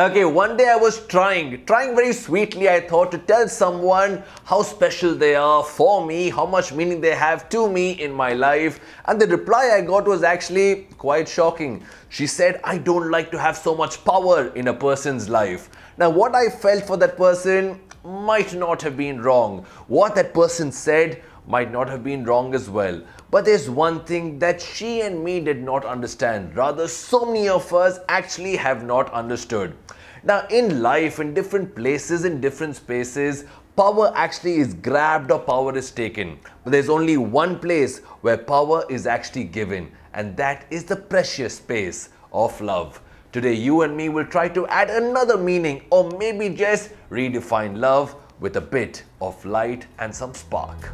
Okay, one day I was trying, trying very sweetly, I thought, to tell someone how special they are for me, how much meaning they have to me in my life. And the reply I got was actually quite shocking. She said, I don't like to have so much power in a person's life. Now, what I felt for that person might not have been wrong. What that person said might not have been wrong as well. But there's one thing that she and me did not understand. Rather, so many of us actually have not understood. Now, in life, in different places, in different spaces, power actually is grabbed or power is taken. But there's only one place where power is actually given, and that is the precious space of love. Today, you and me will try to add another meaning or maybe just redefine love with a bit of light and some spark.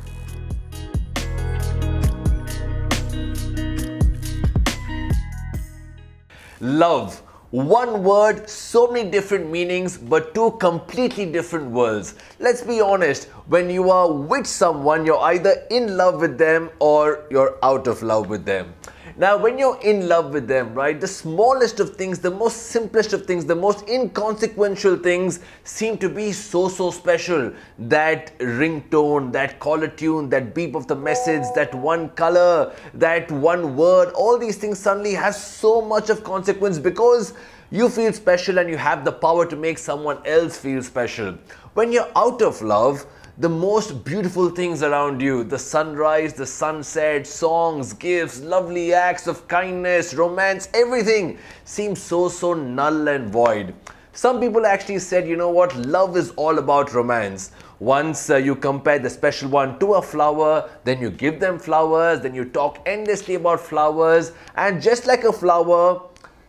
Love. One word, so many different meanings, but two completely different worlds. Let's be honest, when you are with someone, you're either in love with them or you're out of love with them. Now, when you're in love with them, right, the smallest of things, the most simplest of things, the most inconsequential things seem to be so, so special. That ringtone, that caller tune, that beep of the message, that one color, that one word, all these things suddenly has so much of consequence because you feel special and you have the power to make someone else feel special. When you're out of love, the most beautiful things around you the sunrise, the sunset, songs, gifts, lovely acts of kindness, romance, everything seems so, so null and void. Some people actually said, you know what, love is all about romance. Once uh, you compare the special one to a flower, then you give them flowers, then you talk endlessly about flowers, and just like a flower,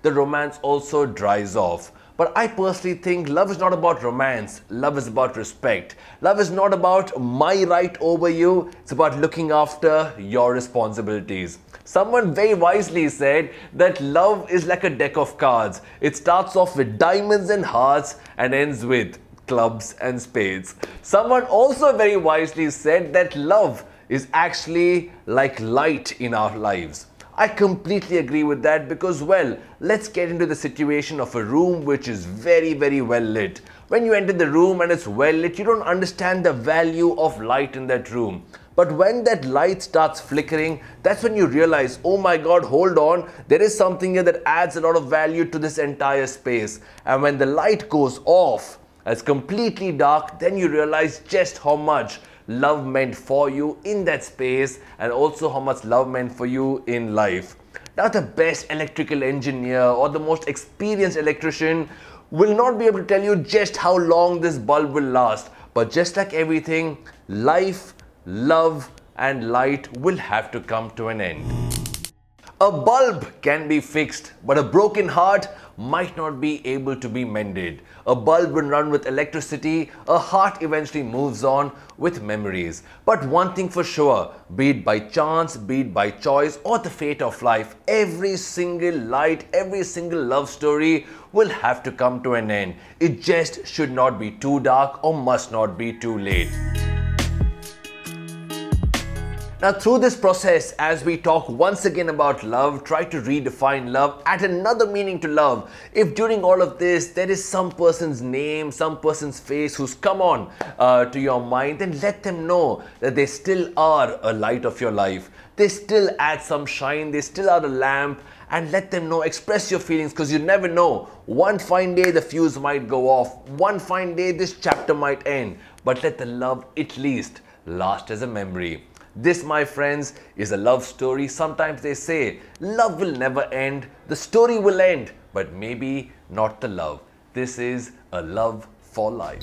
the romance also dries off. But I personally think love is not about romance. Love is about respect. Love is not about my right over you. It's about looking after your responsibilities. Someone very wisely said that love is like a deck of cards. It starts off with diamonds and hearts and ends with clubs and spades. Someone also very wisely said that love is actually like light in our lives. I completely agree with that because, well, let's get into the situation of a room which is very, very well lit. When you enter the room and it's well lit, you don't understand the value of light in that room. But when that light starts flickering, that's when you realize, oh my god, hold on, there is something here that adds a lot of value to this entire space. And when the light goes off, it's completely dark, then you realize just how much love meant for you in that space and also how much love meant for you in life. Now, the best electrical engineer or the most experienced electrician will not be able to tell you just how long this bulb will last. But just like everything, life, love, and light will have to come to an end. A bulb can be fixed, but a broken heart might not be able to be mended. A bulb will run with electricity, a heart eventually moves on with memories. But one thing for sure, be it by chance, be it by choice, or the fate of life, every single light, every single love story will have to come to an end. It just should not be too dark or must not be too late. Now, through this process, as we talk once again about love, try to redefine love, add another meaning to love. If during all of this there is some person's name, some person's face who's come on uh, to your mind, then let them know that they still are a light of your life. They still add some shine, they still are a lamp, and let them know, express your feelings because you never know. One fine day the fuse might go off, one fine day this chapter might end, but let the love at least last as a memory. This, my friends, is a love story. Sometimes they say love will never end, the story will end, but maybe not the love. This is a love for life.